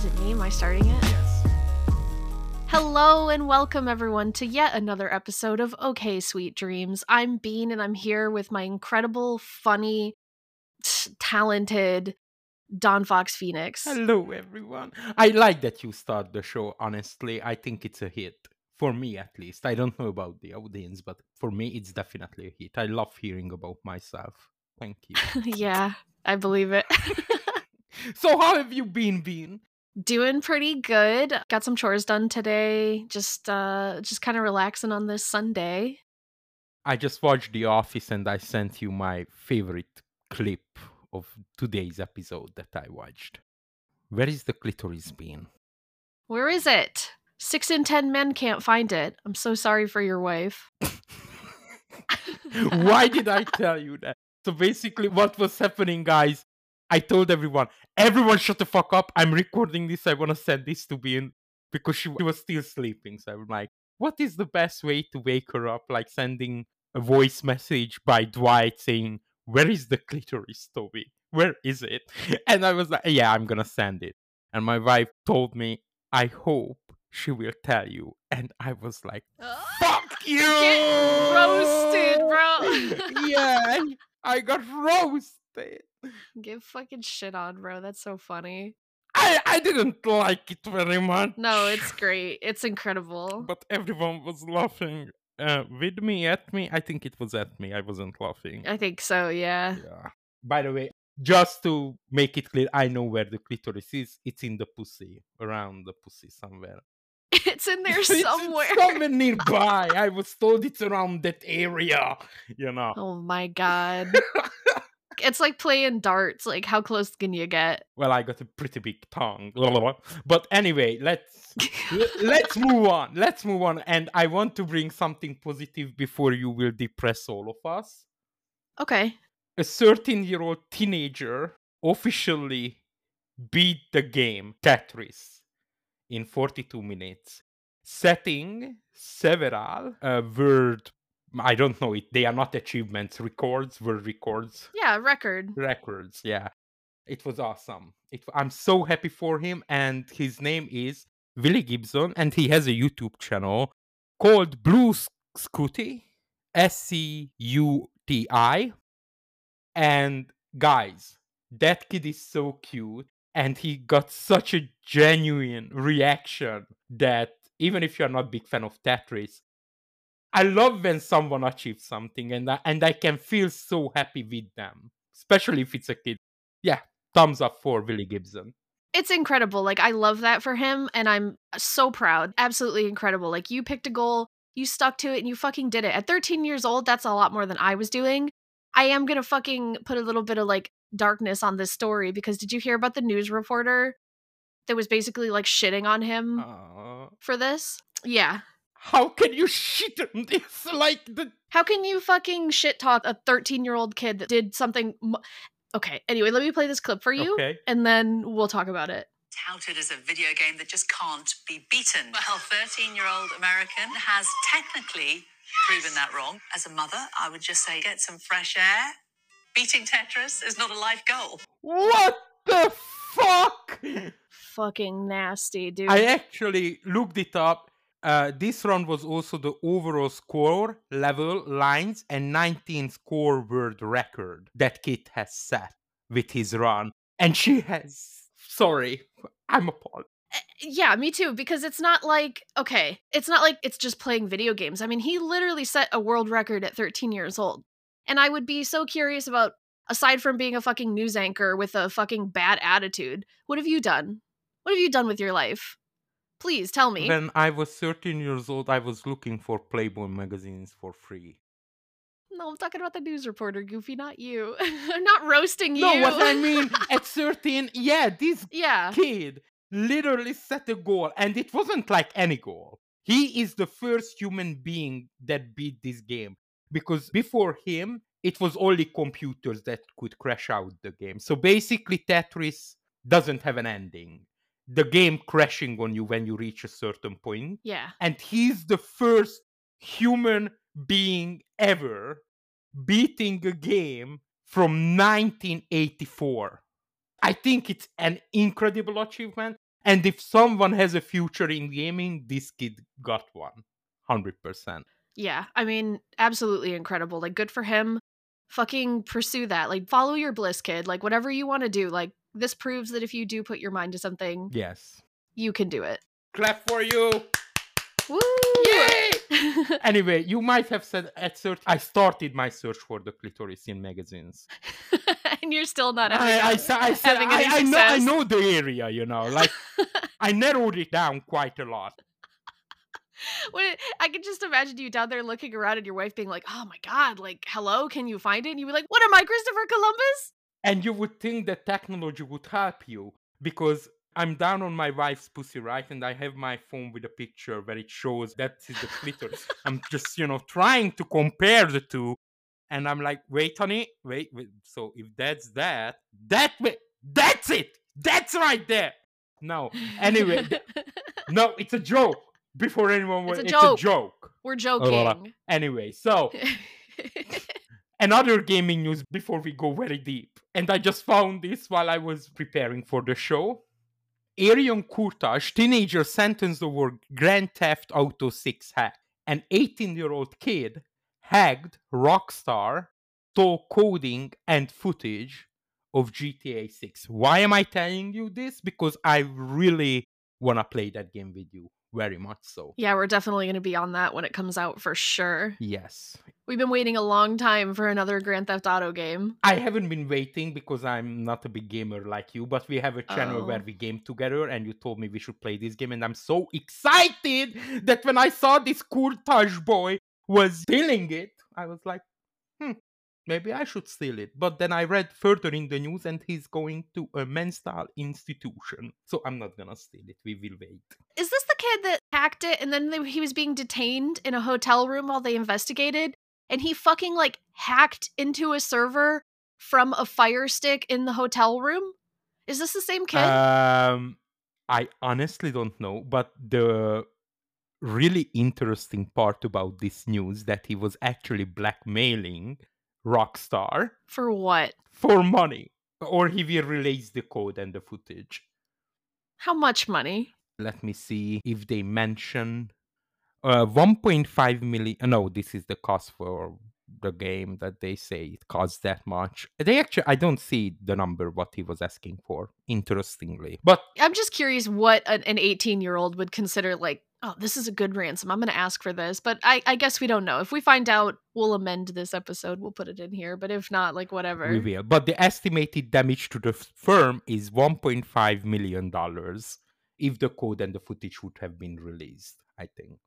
Is it me? Am I starting it? Yes. Hello and welcome everyone to yet another episode of Okay Sweet Dreams. I'm Bean and I'm here with my incredible, funny, t- talented Don Fox Phoenix. Hello, everyone. I like that you start the show, honestly. I think it's a hit. For me, at least. I don't know about the audience, but for me, it's definitely a hit. I love hearing about myself. Thank you. yeah, I believe it. so, how have you been, Bean? Doing pretty good. Got some chores done today. Just uh just kind of relaxing on this Sunday. I just watched The Office and I sent you my favorite clip of today's episode that I watched. Where is the clitoris bean? Where is it? Six in ten men can't find it. I'm so sorry for your wife. Why did I tell you that? So basically, what was happening, guys? I told everyone, everyone shut the fuck up. I'm recording this. I want to send this to Bean because she, she was still sleeping. So I'm like, what is the best way to wake her up? Like sending a voice message by Dwight saying, Where is the clitoris, Toby? Where is it? And I was like, Yeah, I'm going to send it. And my wife told me, I hope she will tell you. And I was like, Fuck you! Roasted, bro. yeah, I got roasted. Get fucking shit on, bro. That's so funny. I, I didn't like it very much. No, it's great. It's incredible. But everyone was laughing uh, with me, at me. I think it was at me. I wasn't laughing. I think so, yeah. Yeah. By the way, just to make it clear, I know where the clitoris is. It's in the pussy, around the pussy somewhere. It's in there It's somewhere. somewhere nearby. I was told it's around that area. You know. Oh my god. It's like playing darts. Like, how close can you get? Well, I got a pretty big tongue. But anyway, let's let's move on. Let's move on. And I want to bring something positive before you will depress all of us. Okay. A 13 year old teenager officially beat the game Tetris in 42 minutes, setting several uh, world. I don't know it. They are not achievements, records, were records Yeah, record. records. Yeah, it was awesome. It, I'm so happy for him, and his name is Willie Gibson, and he has a YouTube channel called Blue Scuti, S C U T I. And guys, that kid is so cute, and he got such a genuine reaction that even if you're not a big fan of Tetris, I love when someone achieves something and I, and I can feel so happy with them, especially if it's a kid. Yeah, thumbs up for Willie Gibson. It's incredible. Like, I love that for him, and I'm so proud. Absolutely incredible. Like, you picked a goal, you stuck to it, and you fucking did it. At 13 years old, that's a lot more than I was doing. I am gonna fucking put a little bit of like darkness on this story because did you hear about the news reporter that was basically like shitting on him for this? Yeah. How can you shit on this? Like the How can you fucking shit talk a 13 year old kid that did something? Mo- okay, anyway, let me play this clip for you okay. and then we'll talk about it. touted as a video game that just can't be beaten. Well, 13 year old American has technically proven that wrong. As a mother, I would just say get some fresh air. Beating Tetris is not a life goal. What the fuck? Fucking nasty, dude. I actually looked it up. Uh, this round was also the overall score, level, lines, and 19 score world record that Kit has set with his run. And she has. Sorry, I'm appalled. yeah, me too, because it's not like, okay, it's not like it's just playing video games. I mean, he literally set a world record at 13 years old. And I would be so curious about, aside from being a fucking news anchor with a fucking bad attitude, what have you done? What have you done with your life? Please tell me. When I was 13 years old, I was looking for Playboy magazines for free. no, I'm talking about the news reporter, Goofy, not you. I'm not roasting you. No, what I mean, at 13, yeah, this yeah. kid literally set a goal, and it wasn't like any goal. He is the first human being that beat this game because before him, it was only computers that could crash out the game. So basically, Tetris doesn't have an ending. The game crashing on you when you reach a certain point. Yeah. And he's the first human being ever beating a game from 1984. I think it's an incredible achievement. And if someone has a future in gaming, this kid got one. 100%. Yeah, I mean, absolutely incredible. Like, good for him. Fucking pursue that. Like, follow your bliss, kid. Like, whatever you want to do. Like, this proves that if you do put your mind to something, Yes. you can do it. Clap for you. Woo! Yay! anyway, you might have said at search. I started my search for the clitoris in magazines. and you're still not having, I, I, I said having I, any I know I know the area, you know, like I narrowed it down quite a lot. When I can just imagine you down there looking around and your wife being like, "Oh my god, like, hello, can you find it?" And you'd be like, "What am I, Christopher Columbus?" And you would think that technology would help you because I'm down on my wife's pussy, right? And I have my phone with a picture where it shows that is the clitoris. I'm just, you know, trying to compare the two. And I'm like, wait, honey, wait, wait. So if that's that, that way, that's it. That's right there. No, anyway, th- no, it's a joke. Before anyone was, It's a it's joke. a joke. we're oh, joking. Anyway, so another gaming news before we go very deep. And I just found this while I was preparing for the show. Arion Kurtaj, teenager sentenced over Grand Theft Auto 6 hack. An 18 year old kid hacked Rockstar, stole coding and footage of GTA 6. Why am I telling you this? Because I really want to play that game with you. Very much so. yeah, we're definitely going to be on that when it comes out for sure. Yes. We've been waiting a long time for another Grand Theft Auto game. I haven't been waiting because I'm not a big gamer like you, but we have a channel where Oh. we game together, and you told me we should play this game, and I'm so excited that when I saw this Kurtaj boy was stealing it, I was like, hmm, maybe I should steal it. But then I read further in the news, and he's going to a mental institution, so I'm not gonna steal it. We will wait. Is this kid that hacked it and then they, he was being detained in a hotel room while they investigated? And he fucking like hacked into a server from a fire stick in the hotel room? Is this the same kid? Um, I honestly don't know, but the really interesting part about this news that he was actually blackmailing Rockstar For what? for money, or he will release the code and the footage. How much money? Let me see if they mention uh 1.5 million. uh, No, this is the cost for the game that they say it costs that much. They actually, I don't see the number what he was asking for. Interestingly, but I'm just curious what an, an 18 year old would consider like, oh, this is a good ransom. I'm going to ask for this. But I, I guess we don't know. If we find out, we'll amend this episode. We'll put it in here. But if not, like, whatever. We will. But the estimated damage to the firm is 1.5 million dollars if the code and the footage would have been released, I think.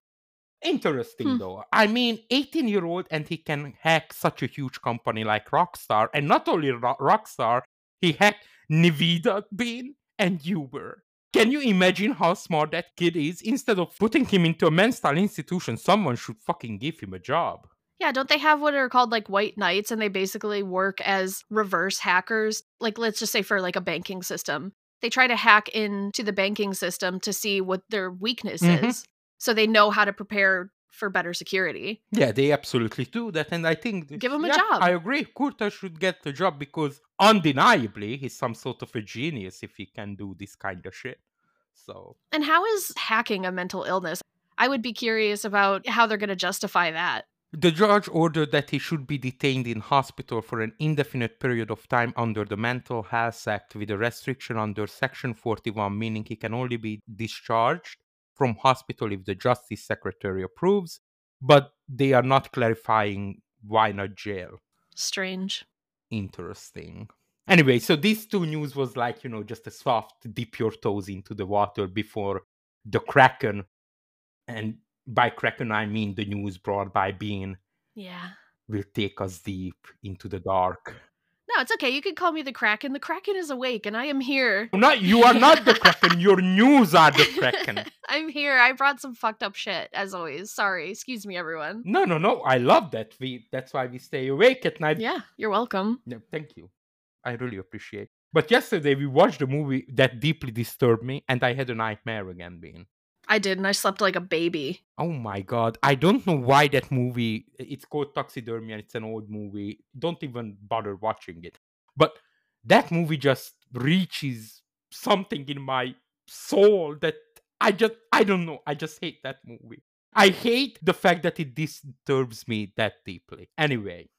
Interesting Hmm. though. I mean, 18 year old and he can hack such a huge company like Rockstar. And not only Ro- Rockstar, he hacked Nvidia, Bean, and Uber. Can you imagine how smart that kid is? Instead of putting him into a mental institution, someone should fucking give him a job. Yeah, don't they have what are called like white knights and they basically work as reverse hackers? Like let's just say for like a banking system. They try to hack into the banking system to see what their weakness Mhm. is. So they know how to prepare for better security. Yeah, they absolutely do that, and I think this- Give him a yeah, job. I agree. Kurtaj should get the job because undeniably he's some sort of a genius if he can do this kind of shit. So And how is hacking a mental illness? I would be curious about how they're going to justify that. The judge ordered that he should be detained in hospital for an indefinite period of time under the Mental Health Act with a restriction under Section 41, meaning he can only be discharged from hospital if the Justice Secretary approves, but they are not clarifying why not jail. Strange. interesting. Anyway, so these two news was like, you know, just a soft dip your toes into the water before the Kraken. And by Kraken, I mean the news brought by Bean Yeah. will take us deep into the dark. No, it's okay. You can call me the Kraken. The Kraken is awake and I am here. Not you are not the Kraken, your news are the Kraken. I'm here. I brought some fucked up shit, as always. Sorry. Excuse me, everyone. No, no, no. I love that. We that's why we stay awake at night. Yeah, you're welcome. No, thank you. I really appreciate. But yesterday we watched a movie that deeply disturbed me, and I had a nightmare again, Bean. I did, and I slept like a baby. Oh my god. I don't know why that movie it's called Taxidermia and it's an old movie. Don't even bother watching it. But that movie just reaches something in my soul that I just I don't know. I just hate that movie. I hate the fact that it disturbs me that deeply. Anyway,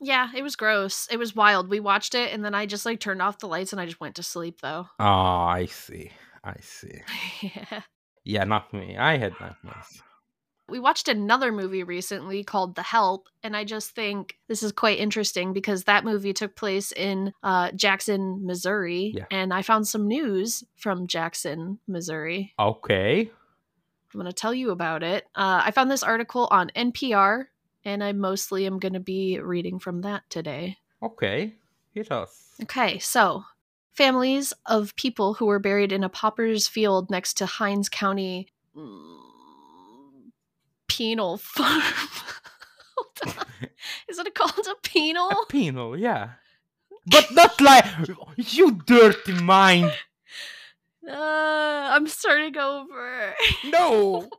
Yeah, it was gross. It was wild. We watched it and then I just like turned off the lights and I just went to sleep though. ah, I see. I see. yeah. Yeah, not me. I had nightmares. We watched another movie recently called The Help, and I just think this is quite interesting because that movie took place in uh, Jackson, Missouri, Yeah. and I found some news from Jackson, Missouri. Okay. I'm going to tell you about it. Uh, I found this article on NPR, and I mostly am going to be reading from that today. Okay. Hit us. Okay, so families of people who were buried in a pauper's field next to Hinds County mm, penal farm. Is it called a penal? Penal, yeah. But not like you dirty mind. Uh, I'm starting over. No.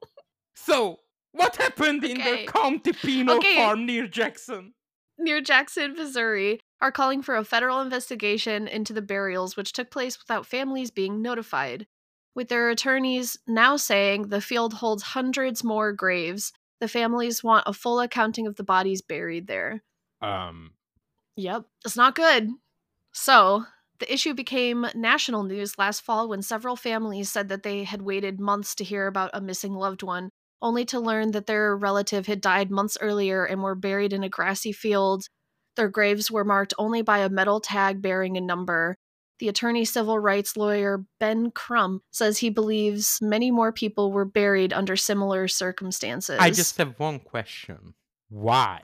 So, what happened in the county penal Okay. farm near Jackson? Near Jackson, Missouri, are calling for a federal investigation into the burials, which took place without families being notified. With their attorneys now saying the field holds hundreds more graves, the families want a full accounting of the bodies buried there. Um. Yep, it's not good. So, the issue became national news last fall when several families said that they had waited months to hear about a missing loved one, only to learn that their relative had died months earlier and were buried in a grassy field. Their graves were marked only by a metal tag bearing a number. The attorney civil rights lawyer Ben Crump says he believes many more people were buried under similar circumstances. I just have one question. Why?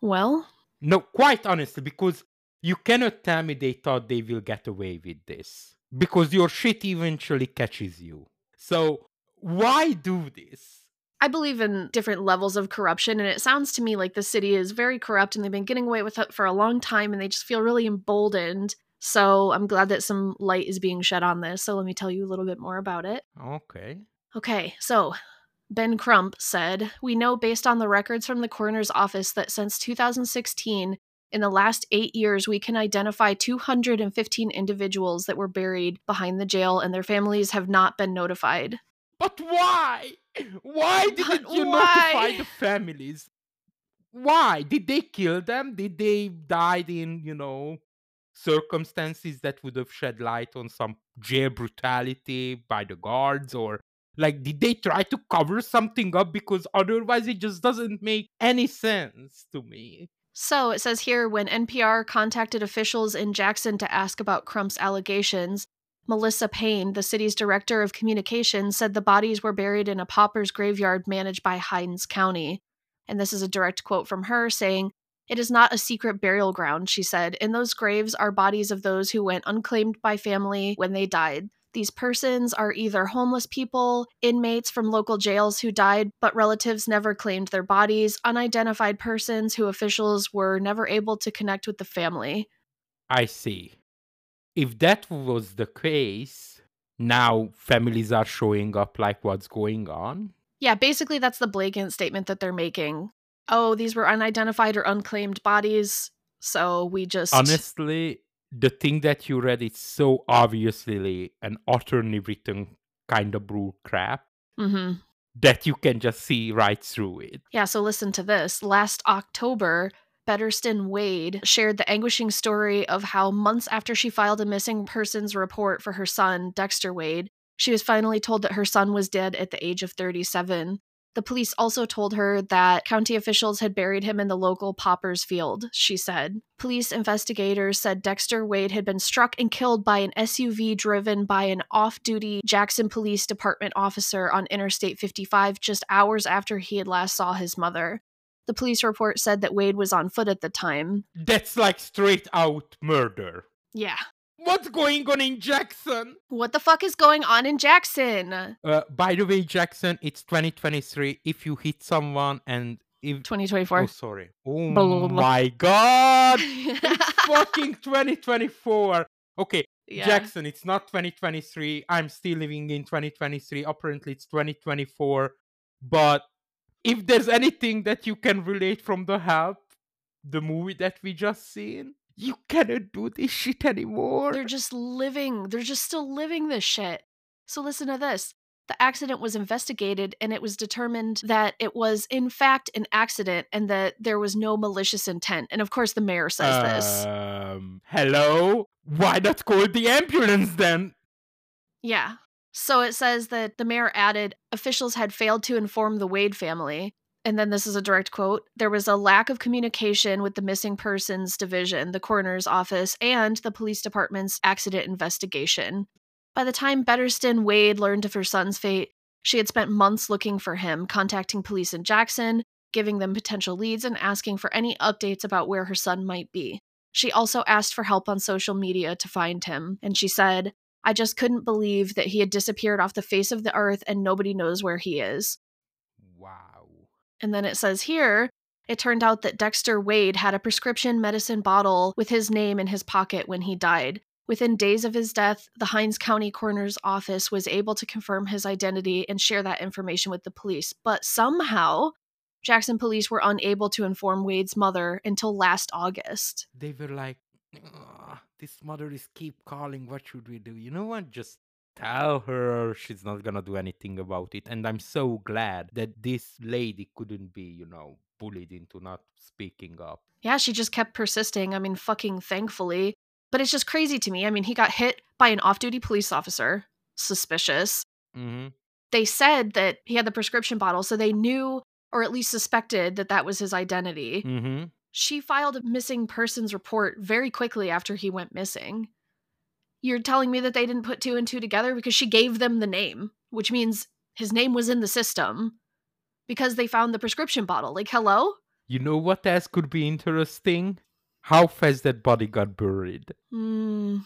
Well, No, quite honestly, because you cannot tell me they thought they will get away with this. Because your shit eventually catches you. So, why do this? I believe in different levels of corruption, and it sounds to me like the city is very corrupt and they've been getting away with it for a long time and they just feel really emboldened. So I'm glad that some light is being shed on this. So let me tell you a little bit more about it. Okay. Okay, so Ben Crump said, We know based on the records from the coroner's office that since 2016, in the last eight years, we can identify 215 individuals that were buried behind the jail and their families have not been notified. But why? Why didn't you why? notify the families? Why? Did they kill them? Did they die in, you know, circumstances that would have shed light on some jail brutality by the guards? Or, like, did they try to cover something up? Because otherwise it just doesn't make any sense to me. So it says here when NPR contacted officials in Jackson to ask about Crump's allegations, Melissa Payne, the city's director of communications, said the bodies were buried in a pauper's graveyard managed by Hinds County. And this is a direct quote from her saying, It is not a secret burial ground, she said. In those graves are bodies of those who went unclaimed by family when they died. These persons are either homeless people, inmates from local jails who died but relatives never claimed their bodies, unidentified persons who officials were never able to connect with the family. I see. If that was the case, now families are showing up like what's going on. Yeah, basically, that's the blatant statement that they're making. Oh, these were unidentified or unclaimed bodies, so we just. Honestly, the thing that you read is so obviously an utterly written kind of bull crap hmm that you can just see right through it. Yeah, so listen to this. Last October, Bettersten Wade shared the anguishing story of how months after she filed a missing persons report for her son, Dexter Wade, she was finally told that her son was dead at the age of 37. The police also told her that county officials had buried him in the local pauper's field, she said. Police investigators said Dexter Wade had been struck and killed by an SUV driven by an off duty Jackson Police Department officer on Interstate 55 just hours after he had last saw his mother. The police report said that Wade was on foot at the time. That's like straight out murder. Yeah. What's going on in Jackson? What the fuck is going on in Jackson? Uh, by the way, Jackson, it's 2023. If you hit someone and if 2024. oh sorry, oh Blah, my god, it's fucking 2024. Okay, yeah. Jackson, it's not 2023. I'm still living in 2023. Apparently, it's 2024. But if there's anything that you can relate from The Help, the movie that we just seen, you cannot do this shit anymore. They're just living. They're just still living this shit. So listen to this. The accident was investigated and it was determined that it was, in fact, an accident and that there was no malicious intent. And of course, the mayor says this. Um, hello? Why not call the ambulance then? Yeah. So it says that the mayor added officials had failed to inform the Wade family. And then this is a direct quote there was a lack of communication with the missing persons division, the coroner's office, and the police department's accident investigation. By the time Bettersten Wade learned of her son's fate, she had spent months looking for him, contacting police in Jackson, giving them potential leads, and asking for any updates about where her son might be. She also asked for help on social media to find him, and she said, I just couldn't believe that he had disappeared off the face of the earth and nobody knows where he is. Wow. And then it says here, it turned out that Dexter Wade had a prescription medicine bottle with his name in his pocket when he died. Within days of his death, the Hinds County Coroner's Office was able to confirm his identity and share that information with the police. But somehow, Jackson police were unable to inform Wade's mother until last August. They were like, "Ugh, this mother is keep calling. What should we do? You know what? Just tell her she's not gonna do anything about it. And I'm so glad that this lady couldn't be, you know, bullied into not speaking up. Yeah, she just kept persisting. I mean, fucking thankfully. But it's just crazy to me. I mean, he got hit by an off duty police officer. Suspicious. Mm-hmm. They said that he had the prescription bottle, so they knew or at least suspected that that was his identity. Mm-hmm. She filed a missing persons report very quickly after he went missing. You're telling me that they didn't put two and two together because she gave them the name, which means his name was in the system because they found the prescription bottle. Like, hello? You know what else could be interesting? How fast that body got buried. Hmm.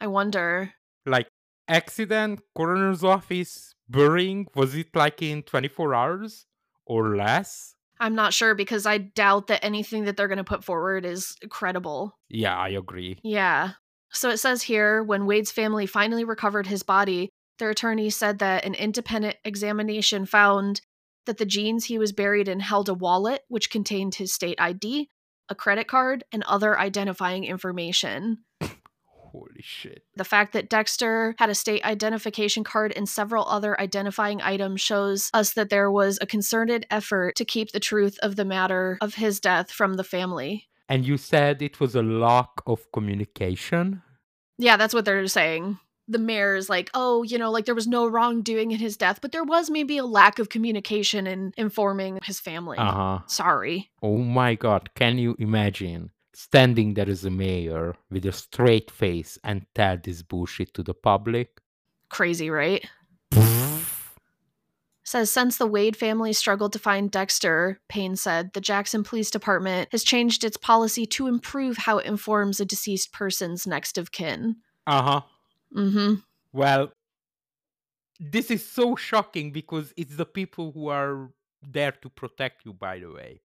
I wonder. Like, accident, coroner's office, burying, was it like in 24 hours or less? I'm not sure because I doubt that anything that they're going to put forward is credible. Yeah, I agree. Yeah. So it says here when Wade's family finally recovered his body, their attorney said that an independent examination found that the jeans he was buried in held a wallet which contained his state ID, a credit card, and other identifying information. Holy shit. The fact that Dexter had a state identification card and several other identifying items shows us that there was a concerted effort to keep the truth of the matter of his death from the family. And you said it was a lack of communication? Yeah, that's what they're saying. The mayor's like, oh, you know, like there was no wrongdoing in his death, but there was maybe a lack of communication in informing his family. Uh huh. Sorry. Oh my god, can you imagine standing there as a mayor with a straight face and tell this bullshit to the public? Crazy, right? says since the Wade family struggled to find Dexter, Payne said, the Jackson Police Department has changed its policy to improve how it informs a deceased person's next of kin. Uh huh. Mm-hmm. Well, this is so shocking because it's the people who are there to protect you, by the way.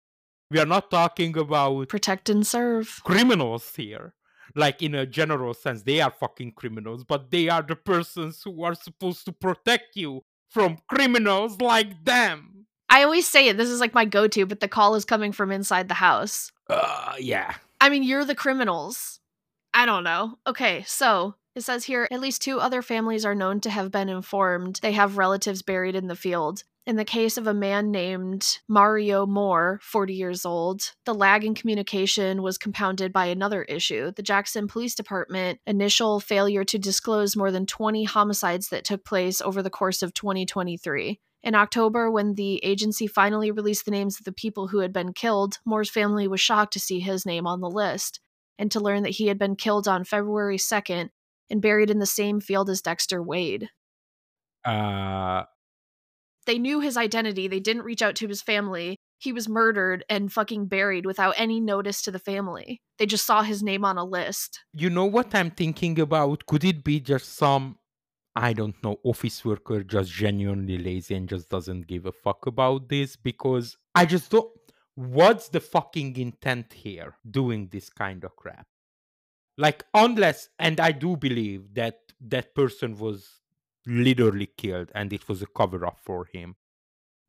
We are not talking about Protect and serve. criminals here. Like in a general sense, they are fucking criminals, but they are the persons who are supposed to protect you from criminals like them. I always say it, this is like my go-to, but the call is coming from inside the house. Uh, yeah. I mean, you're the criminals. I don't know. Okay, so it says here at least two other families are known to have been informed they have relatives buried in the field. In the case of a man named Mario Moore, 40 years old, the lag in communication was compounded by another issue the Jackson Police Department initial failure to disclose more than 20 homicides that took place over the course of 2023. In October, when the agency finally released the names of the people who had been killed, Moore's family was shocked to see his name on the list and to learn that he had been killed on February 2nd and buried in the same field as Dexter Wade. Uh, They knew his identity, they didn't reach out to his family. He was murdered and fucking buried without any notice to the family. They just saw his name on a list. you know what I'm thinking about? Could it be just some, I don't know, office worker just genuinely lazy and just doesn't give a fuck about this? Because I just don't. What's the fucking intent here doing this kind of crap? Like, unless, and I do believe that that person was literally killed and it was a cover up for him.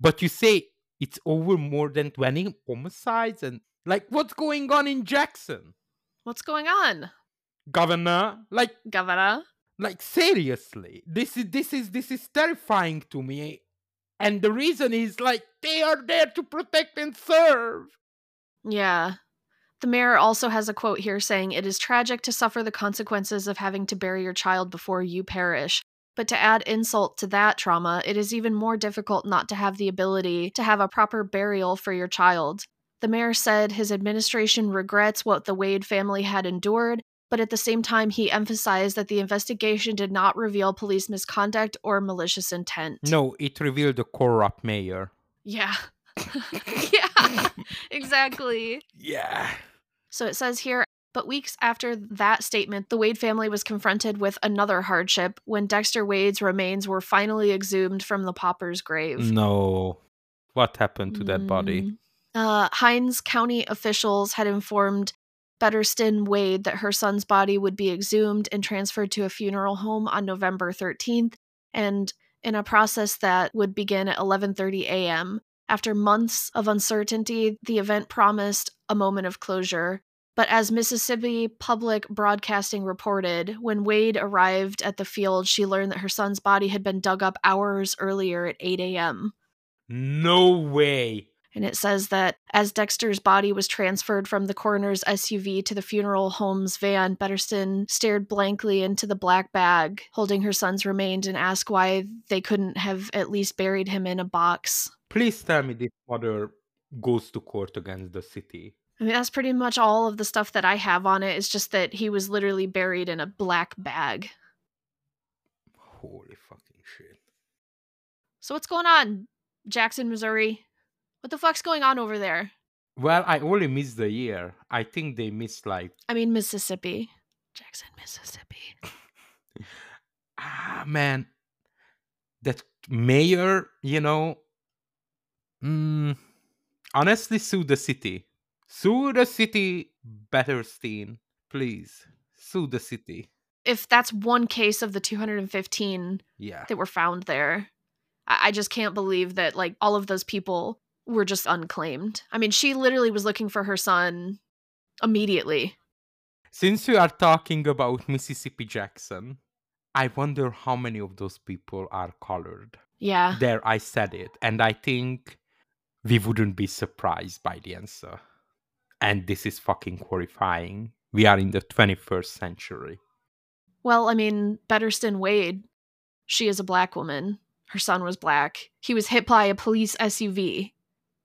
But you say it's over more than 20 homicides and like what's going on in Jackson? What's going on, Governor, like Governor? Like seriously, this is this is this is terrifying to me. And the reason is like they are there to protect and serve. Yeah. The mayor also has a quote here saying, It is tragic to suffer the consequences of having to bury your child before you perish. But to add insult to that trauma, it is even more difficult not to have the ability to have a proper burial for your child. The mayor said his administration regrets what the Wade family had endured, but at the same time, he emphasized that the investigation did not reveal police misconduct or malicious intent. No, it revealed a corrupt mayor. Yeah. yeah, exactly. Yeah. So it says here, but weeks after that statement, the Wade family was confronted with another hardship when Dexter Wade's remains were finally exhumed from the pauper's grave. No. What happened to that body? Mm. Uh, Hinds County officials had informed Bettersten Wade that her son's body would be exhumed and transferred to a funeral home on November 13th, and in a process that would begin at 11:30 a.m. After months of uncertainty, the event promised a moment of closure. But as Mississippi Public Broadcasting reported, when Wade arrived at the field, she learned that her son's body had been dug up hours earlier at 8 a.m. No way. And it says that as Dexter's body was transferred from the coroner's SUV to the funeral home's van, Bettersten stared blankly into the black bag holding her son's remains and asked why they couldn't have at least buried him in a box. Please tell me this mother goes to court against the city. I mean, that's pretty much all of the stuff that I have on it. It's just that he was literally buried in a black bag. Holy fucking shit. So, what's going on, Jackson, Missouri? What the fuck's going on over there? Well, I only missed the year. I think they missed like I mean, Mississippi. Jackson, Mississippi. ah man. That mayor, you know, mm, honestly sue the city. Sue the city, Betterstein. Please. Sue the city. If that's one case of the 215 Yeah. that were found there, I, I just can't believe that like all of those people were just unclaimed. I mean, she literally was looking for her son immediately. Since we are talking about Mississippi Jackson, I wonder how many of those people are colored. Yeah. There, I said it. And I think we wouldn't be surprised by the answer. And this is fucking horrifying. We are in the 21st century. Well, I mean, Bettersten Wade, she is a black woman. Her son was black. He was hit by a police SUV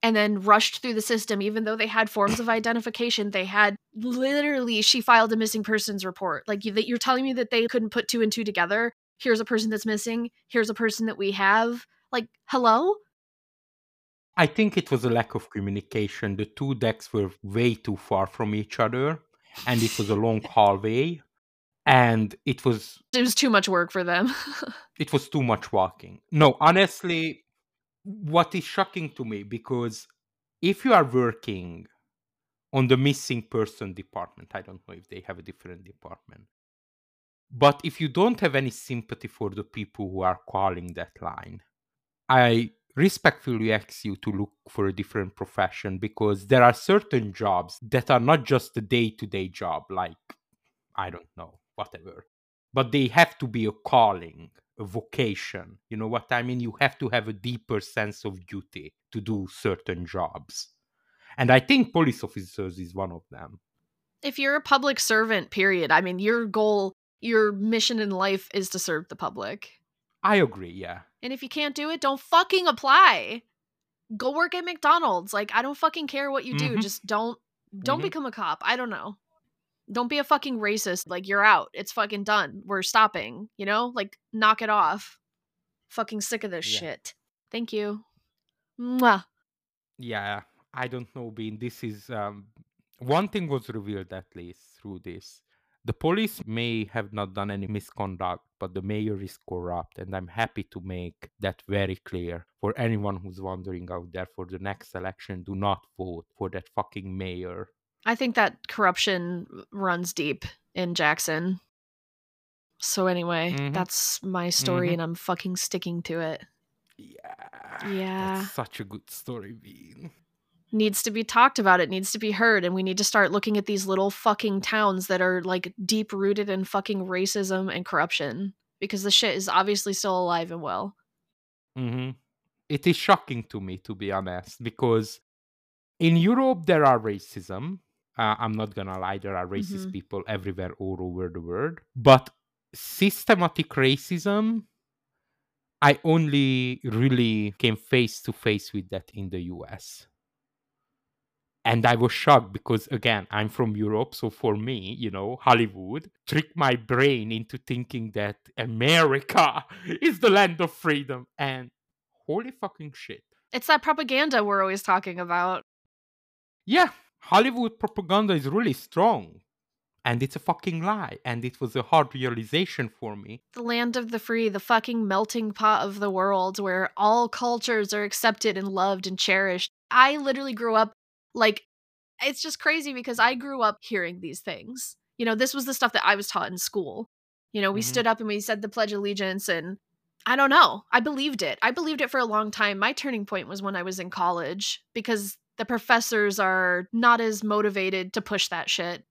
and then rushed through the system, even though they had forms of identification. They had literally, she filed a missing persons report. Like, you, that you're telling me that they couldn't put two and two together. Here's a person that's missing. Here's a person that we have. Like, hello? I think it was a lack of communication. The two decks were way too far from each other, and it was a long hallway, and it was It was too much work for them. it was too much walking. No, honestly, what is shocking to me because if you are working on the missing person department, I don't know if they have a different department. But if you don't have any sympathy for the people who are calling that line, I respectfully ask you to look for a different profession because there are certain jobs that are not just a day to day job, like, I don't know, whatever, but they have to be a calling, a vocation. You know what I mean? You have to have a deeper sense of duty to do certain jobs. And I think police officers is one of them. if you're a public servant, period, I mean, your goal, your mission in life is to serve the public. I agree, yeah. And if you can't do it, don't fucking apply. Go work at McDonald's. Like I don't fucking care what you do. Mhm. Just don't don't Mhm. become a cop. I don't know. Don't be a fucking racist. Like you're out. It's fucking done. We're stopping, you know? Like knock it off. Fucking sick of this Yeah. shit. Thank you. Mwah. Yeah, I don't know, Bean. This is um, one thing was revealed at least through this. The police may have not done any misconduct, but the mayor is corrupt, and I'm happy to make that very clear for anyone who's wondering out there. For the next election, do not vote for that fucking mayor. I think that corruption runs deep in Jackson. So anyway, Mhm. that's my story Mhm. and I'm fucking sticking to it. Yeah, Yeah. that's such a good story, Bean. Needs to be talked about. It needs to be heard. And we need to start looking at these little fucking towns that are like deep rooted in fucking racism and corruption because the shit is obviously still alive and well. hmm It is shocking to me, to be honest, because in Europe there are racism. Uh, I'm not gonna lie, there are racist Mhm. people everywhere, all over the world. But systematic racism, I only really came face to face with that in the US. And I was shocked because, again, I'm from Europe. So for me, you know, Hollywood tricked my brain into thinking that America is the land of freedom. And holy fucking shit. It's that propaganda we're always talking about. Yeah, Hollywood propaganda is really strong. And it's a fucking lie. And it was a hard realization for me. The land of the free, the fucking melting pot of the world where all cultures are accepted and loved and cherished. I literally grew up like it's just crazy because I grew up hearing these things. You know, this was the stuff that I was taught in school. You know, we Mhm. stood up and we said the Pledge of Allegiance and I don't know. I believed it. I believed it for a long time. My turning point was when I was in college because the professors are not as motivated to push that shit.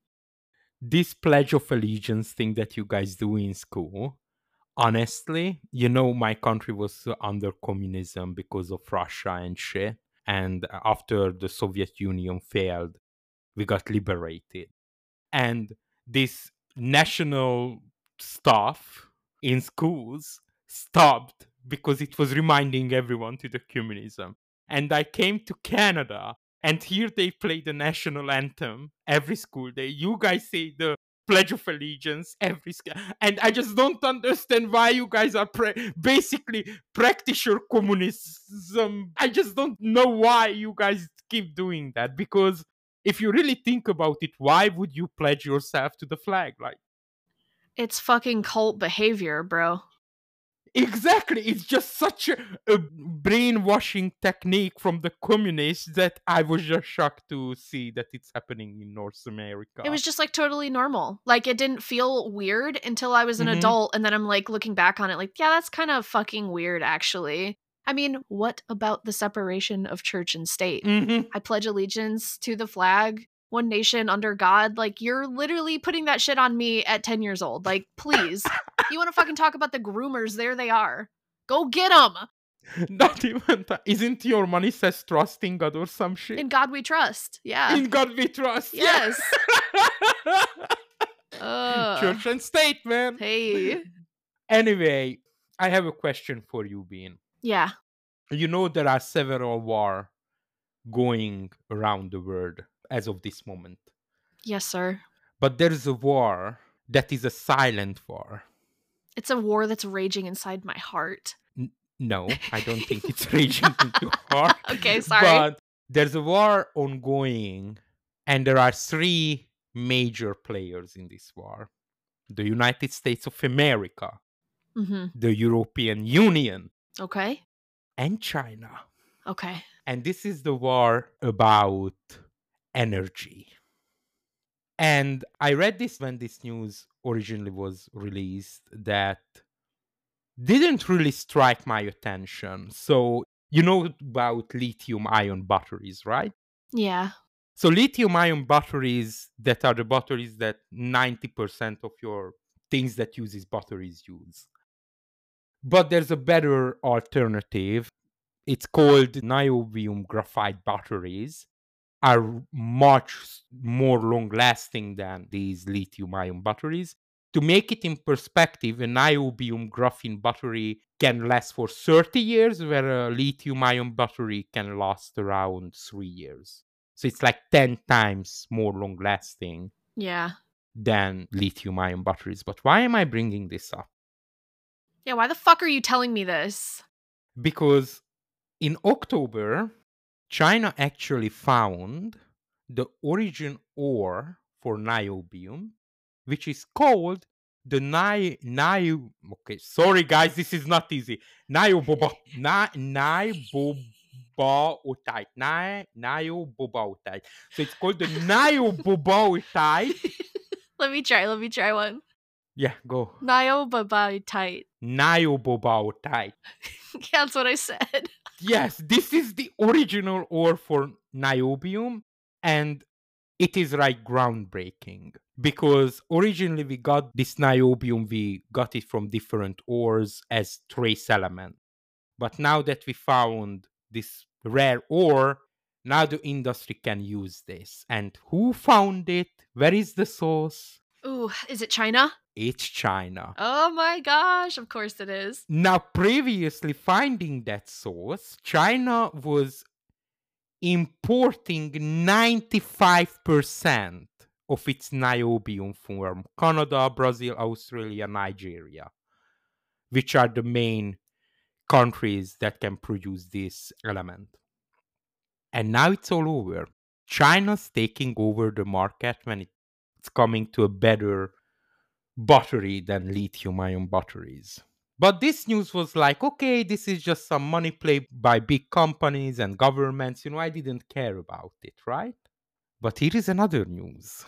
This Pledge of Allegiance thing that you guys do in school, honestly, you know, my country was under communism because of Russia and shit. And after the Soviet Union failed, we got liberated. And this national stuff in schools stopped because it was reminding everyone to the communism. And I came to Canada, and here they play the national anthem every school day. You guys say the Pledge of Allegiance every and I just don't understand why you guys are basically practice your communism. I just don't know why you guys keep doing that because if you really think about it, why would you pledge yourself to the flag? Like It's fucking cult behavior, bro. Exactly, it's just such a, a brainwashing technique from the communists that I was just shocked to see that it's happening in North America. It was just like totally normal. Like it didn't feel weird until I was an Mhm. adult and then I'm like looking back on it like, yeah, that's kind of fucking weird actually. I mean, what about the separation of church and state? Mhm. I pledge allegiance to the flag, one nation under God. Like you're literally putting that shit on me at 10 years old. Like, please. you want to fucking talk about the groomers? There they are. Go get them. Not even that. Isn't your money says trust in God or some shit? In God we trust. Yeah. In God we trust. yeah. Yes. Ugh. Church and state, man. Hey. Anyway, I have a question for you, Bean. Yeah. You know there are several war going around the world as of this moment. Yes, sir. But there's a war that is a silent war. It's a war that's raging inside my heart. No, I don't think it's raging in your heart. Okay, sorry. But there's a war ongoing, and there are three major players in this war the United States of America, hmm the European Union, Okay. and China. Okay. And this is the war about energy. And I read this when this news originally was released that didn't really strike my attention. So, you know about lithium ion batteries, right? Yeah. So, lithium ion batteries that are the batteries that 90% of your things that uses batteries use. But there's a better alternative. It's called niobium graphite batteries are much more long lasting than these lithium ion batteries. To make it in perspective, a niobium graphene battery can last for 30 years, where a lithium ion battery can last around three years. So it's like 10 times more long lasting Yeah. than lithium ion batteries. But why am I bringing this up? Yeah. Why the fuck are you telling me this? because in October, China actually found the origin ore for niobium, which is called the ni nio. Okay, sorry guys, this is not easy. Nioboba ni niobobaotite. Ni niobobaotite. So it's called the niobobaotite. Let me try. Let me try one. yeah, go. Niobiotite. Niobobaotite. That's what I said. Yes, this is the original ore for niobium and it is like groundbreaking because originally we got this niobium we got it from different ores as trace element. But now that we found this rare ore now the industry can use this. And who found it? Where is the source? Ooh, is it China? It's china Oh my gosh, of course it is. now previously finding that source china was importing 95% of its niobium from Canada, Brazil, Australia, Nigeria, which are the main countries that can produce this element. And now it's all over. China's taking over the market when it's coming to a better battery than lithium ion batteries. But this news was like, okay, this is just some money play by big companies and governments. You know, I didn't care about it, right? But here is another news.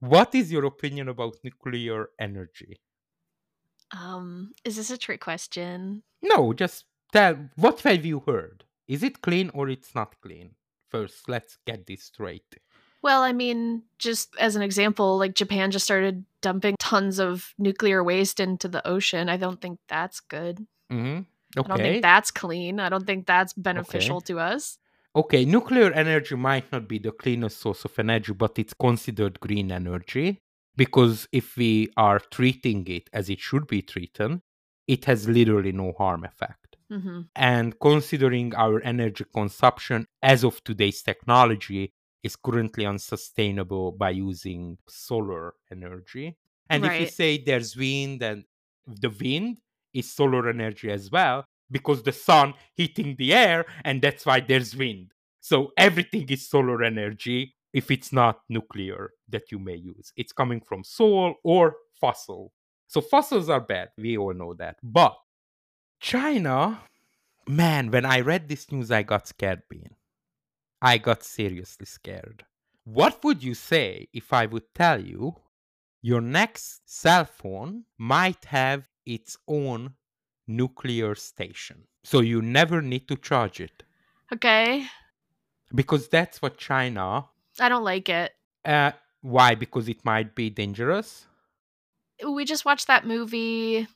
What is your opinion about nuclear energy? Um, is this a trick question? No, just tell what have you heard? Is it clean or it's not clean? First, let's get this straight. Well, I mean, just as an example, like Japan just started dumping tons of nuclear waste into the ocean. I don't think that's good. hmm I don't think that's clean. I don't think that's beneficial to us. Okay, nuclear energy might not be the cleanest source of energy, but it's considered green energy because if we are treating it as it should be treated, it has literally no harm effect. hmm And considering our energy consumption as of today's technology is currently unsustainable by using solar energy. And if you say there's wind and the wind is solar energy as well, because the sun heating the air, and that's why there's wind. So everything is solar energy if it's not nuclear that you may use. It's coming from soil or fossil. So fossils are bad. We all know that. But China, man, when I read this news, I got scared, Bean. I got seriously scared. What would you say if I would tell you your next cell phone might have its own nuclear station? So you never need to charge it. Okay. Because that's what China. I don't like it. Uh, why? Because it might be dangerous. We just watched that movie,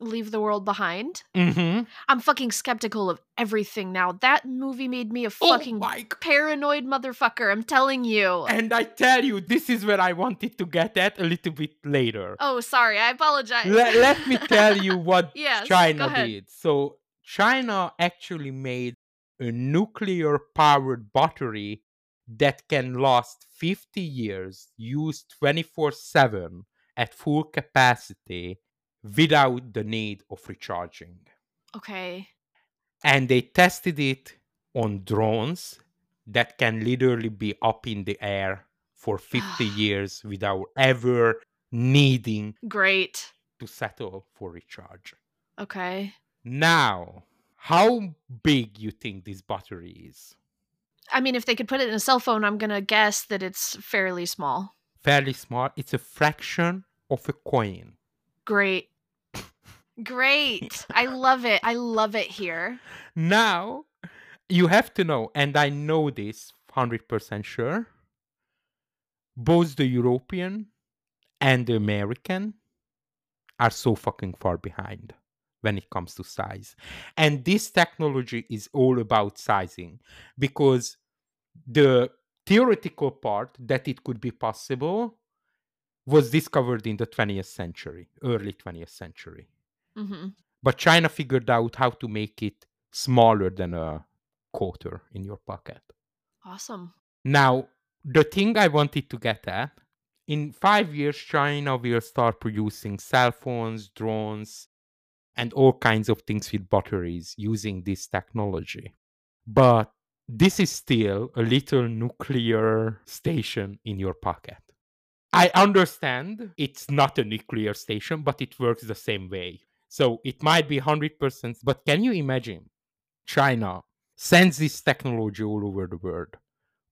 Leave the World Behind. Mm-hmm. I'm fucking skeptical of everything now. That movie made me a fucking oh paranoid motherfucker. I'm telling you. And I tell you, this is where I wanted to get at a little bit later. oh, sorry. I apologize. let, let me tell you what Yes, China did. So, China actually made a nuclear powered battery that can last 50 years, used 24 7 at full capacity without the need of recharging. okay. And they tested it on drones that can literally be up in the air for 50 years without ever needing Great. to settle for recharge. Okay. Now, how big you think this battery is? I mean, if they could put it in a cell phone, I'm going to guess that it's fairly small. Fairly small. It's a fraction of a coin. Great. Great. I love it. I love it here. Now, you have to know, and I know this 100% sure, both the European and the American are so fucking far behind when it comes to size. And this technology is all about sizing because the theoretical part that it could be possible was discovered in the 20th century, early 20th century. Hmm But China figured out how to make it smaller than a quarter in your pocket. Awesome. Now, the thing I wanted to get at in five years, China will start producing cell phones, drones, and all kinds of things with batteries using this technology. But this is still a little nuclear station in your pocket. I understand it's not a nuclear station, but it works the same way. So it might be 100%, but can you imagine China sends this technology all over the world,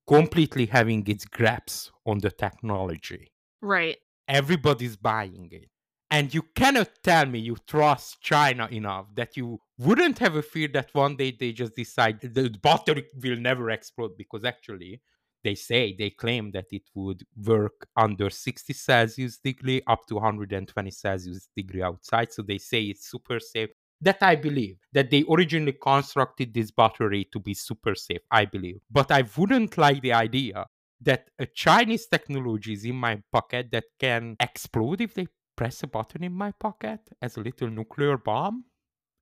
completely having its grasp on the technology. Right. Everybody's buying it. And you cannot tell me you trust China enough that you wouldn't have a fear that one day they just decide the battery will never explode because actually they say they claim that it would work under 60 celsius degree up to 120 celsius degree outside. So they say it's super safe. That i believe that they originally constructed this battery to be super safe i believe. But i wouldn't like the idea that a chinese technology is in my pocket that can explode if they press a button in my pocket as a little nuclear bomb.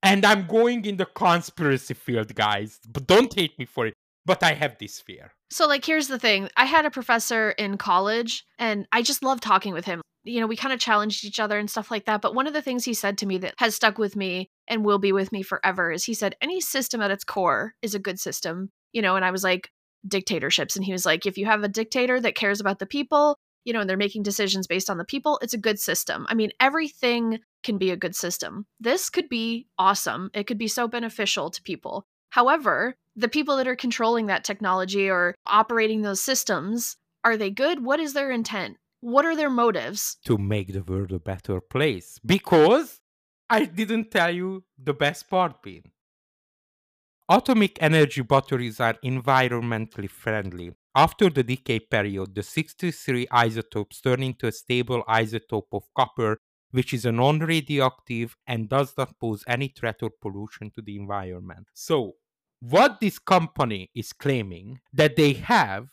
And i'm going in the conspiracy field guys. But don't hate me for it but I have this fear. So, like, here's the thing I had a professor in college, and I just love talking with him. You know, we kind of challenged each other and stuff like that. But one of the things he said to me that has stuck with me and will be with me forever is he said, any system at its core is a good system. You know, and I was like, dictatorships. And he was like, if you have a dictator that cares about the people, you know, and they're making decisions based on the people, it's a good system. I mean, everything can be a good system. This could be awesome. It could be so beneficial to people. However, the people that are controlling that technology or operating those systems, are they good? What is their intent? What are their motives? To make the world a better place. Because I didn't tell you the best part, Bean. Atomic energy batteries are environmentally friendly. After the decay period, the 63 isotopes turn into a stable isotope of copper, which is a non radioactive and does not pose any threat or pollution to the environment. So, what this company is claiming that they have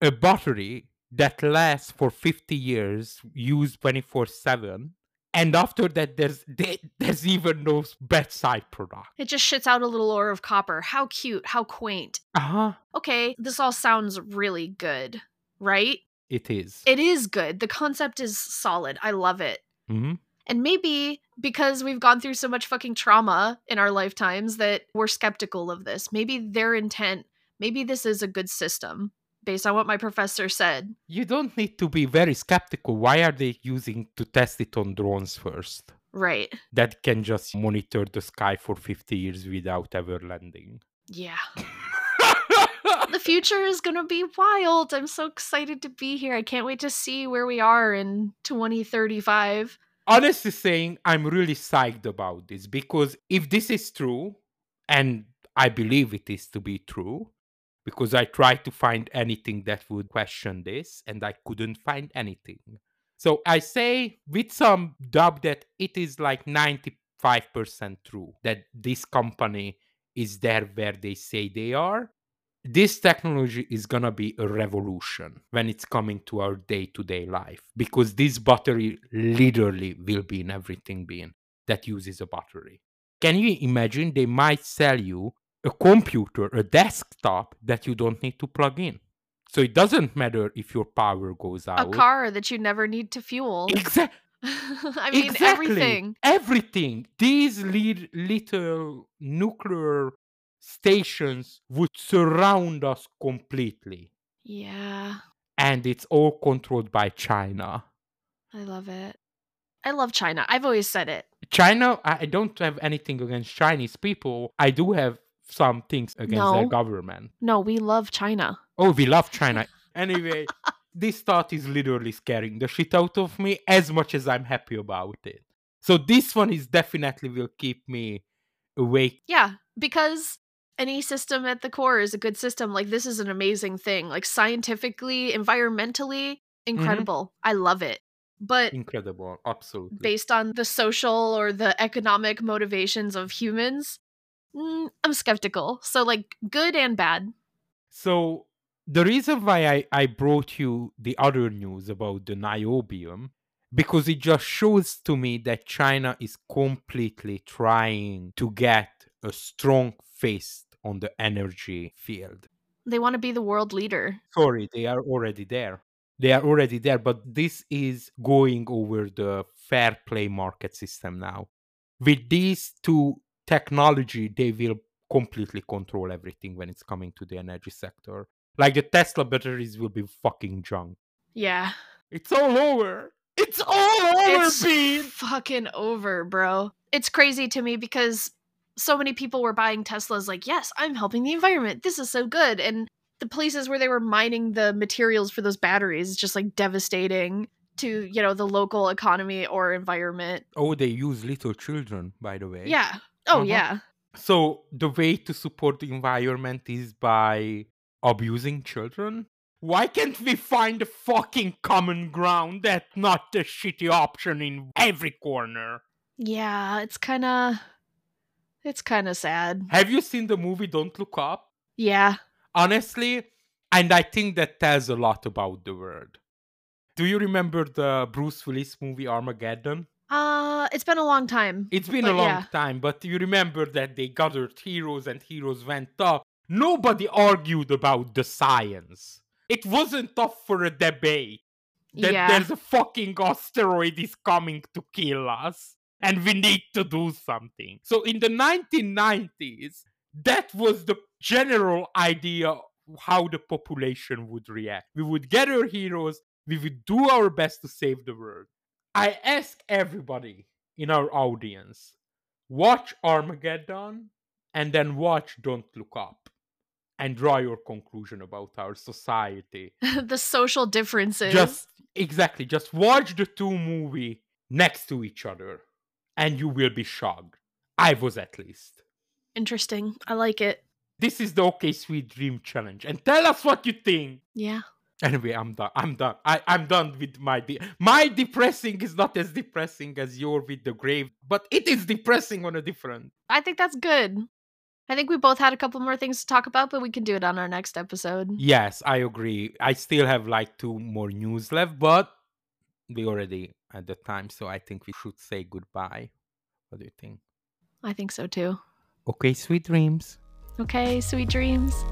a battery that lasts for 50 years used 24 7 and after that there's they, there's even no bedside product. It just shits out a little ore of copper. How cute how quaint. Uh-huh. Okay this all sounds really good right? It is. It is good. The concept is solid. I love it mm-hmm. And maybe because we've gone through so much fucking trauma in our lifetimes that we're skeptical of this. Maybe their intent, maybe this is a good system based on what my professor said. You don't need to be very skeptical. Why are they using to test it on drones first? Right. That can just monitor the sky for 50 years without ever landing. Yeah. future is going to be wild. I'm so excited to be here. I can't wait to see where we are in 2035 honestly saying, I'm really psyched about this because if this is true, and I believe it is to be true, because I tried to find anything that would question this and I couldn't find anything. So I say with some doubt that it is like 95% true that this company is there where they say they are this technology is going to be a revolution when it's coming to our day-to-day life because this battery literally will be in everything being that uses a battery can you imagine they might sell you a computer a desktop that you don't need to plug in so it doesn't matter if your power goes out a car that you never need to fuel exactly I mean, exactly. everything. Everything. These li- little nuclear stations would surround us completely. Yeah. And it's all controlled by China. I love it. I love China. I've always said it. China, I don't have anything against Chinese people. I do have some things against no. their government. No, we love China. Oh, we love China. anyway, this thought is literally scaring the shit out of me as much as I'm happy about it. So this one is definitely will keep me awake. Yeah, because any system at the core is a good system. Like this is an amazing thing. Like scientifically, environmentally, Mm-hmm. incredible. I love it. But incredible, absolutely. Based on the social or the economic motivations of humans, mm, I'm skeptical. So like good and bad. So the reason why I, I brought you the other news about the niobium because it just shows to me that China is completely trying to get a strong face on the energy field. They want to be the world leader. Sorry, they are already there. They are already there, but this is going over the fair play market system now. With these two technology, they will completely control everything when it's coming to the energy sector. Like the Tesla batteries will be fucking junk. Yeah. It's all over. It's all over, it's Bean. Fucking over, bro. It's crazy to me because so many people were buying Teslas like, yes, I'm helping the environment. This is so good. And the places where they were mining the materials for those batteries is just like devastating. to, you know, the local economy or environment. Oh, they use little children, by the way. Yeah. Oh, Uh-huh. yeah. So the way to support the environment is by abusing children? Why can't we find a fucking common ground that's not the shitty option in every corner? Yeah, it's kind of it's kind of sad. Have you seen the movie Don't Look Up? Yeah. Honestly, and I think that tells a lot about the world. Do you remember the Bruce Willis movie Armageddon? Uh, it's been a long time. It's been a long yeah. time, but you remember that they gathered heroes and heroes went up. Nobody argued about the science. It wasn't up for a debate that yeah. there's a fucking asteroid is coming to kill us and we need to do something. So in the 1990s, that was the general idea of how the population would react. We would gather heroes, we would do our best to save the world. I ask everybody in our audience watch Armageddon and then watch Don't Look Up and draw your conclusion about our society. the social differences. Just exactly, just watch the two movie next to each other and you will be shocked. I was at least. interesting. I like it. This is the OK Sweet Dream Challenge. And tell us what you think. Yeah. Anyway, I'm done. I'm done. I, I'm done with my de- my depressing is not as depressing as your with the grave, but it is depressing on a different. I think that's good. I think we both had a couple more things to talk about, but we can do it on our next episode. Yes, I agree. I still have like two more news left, but we already at the time, so I think we should say goodbye. What do you think? I think so too. Okay, sweet dreams. Okay, sweet dreams.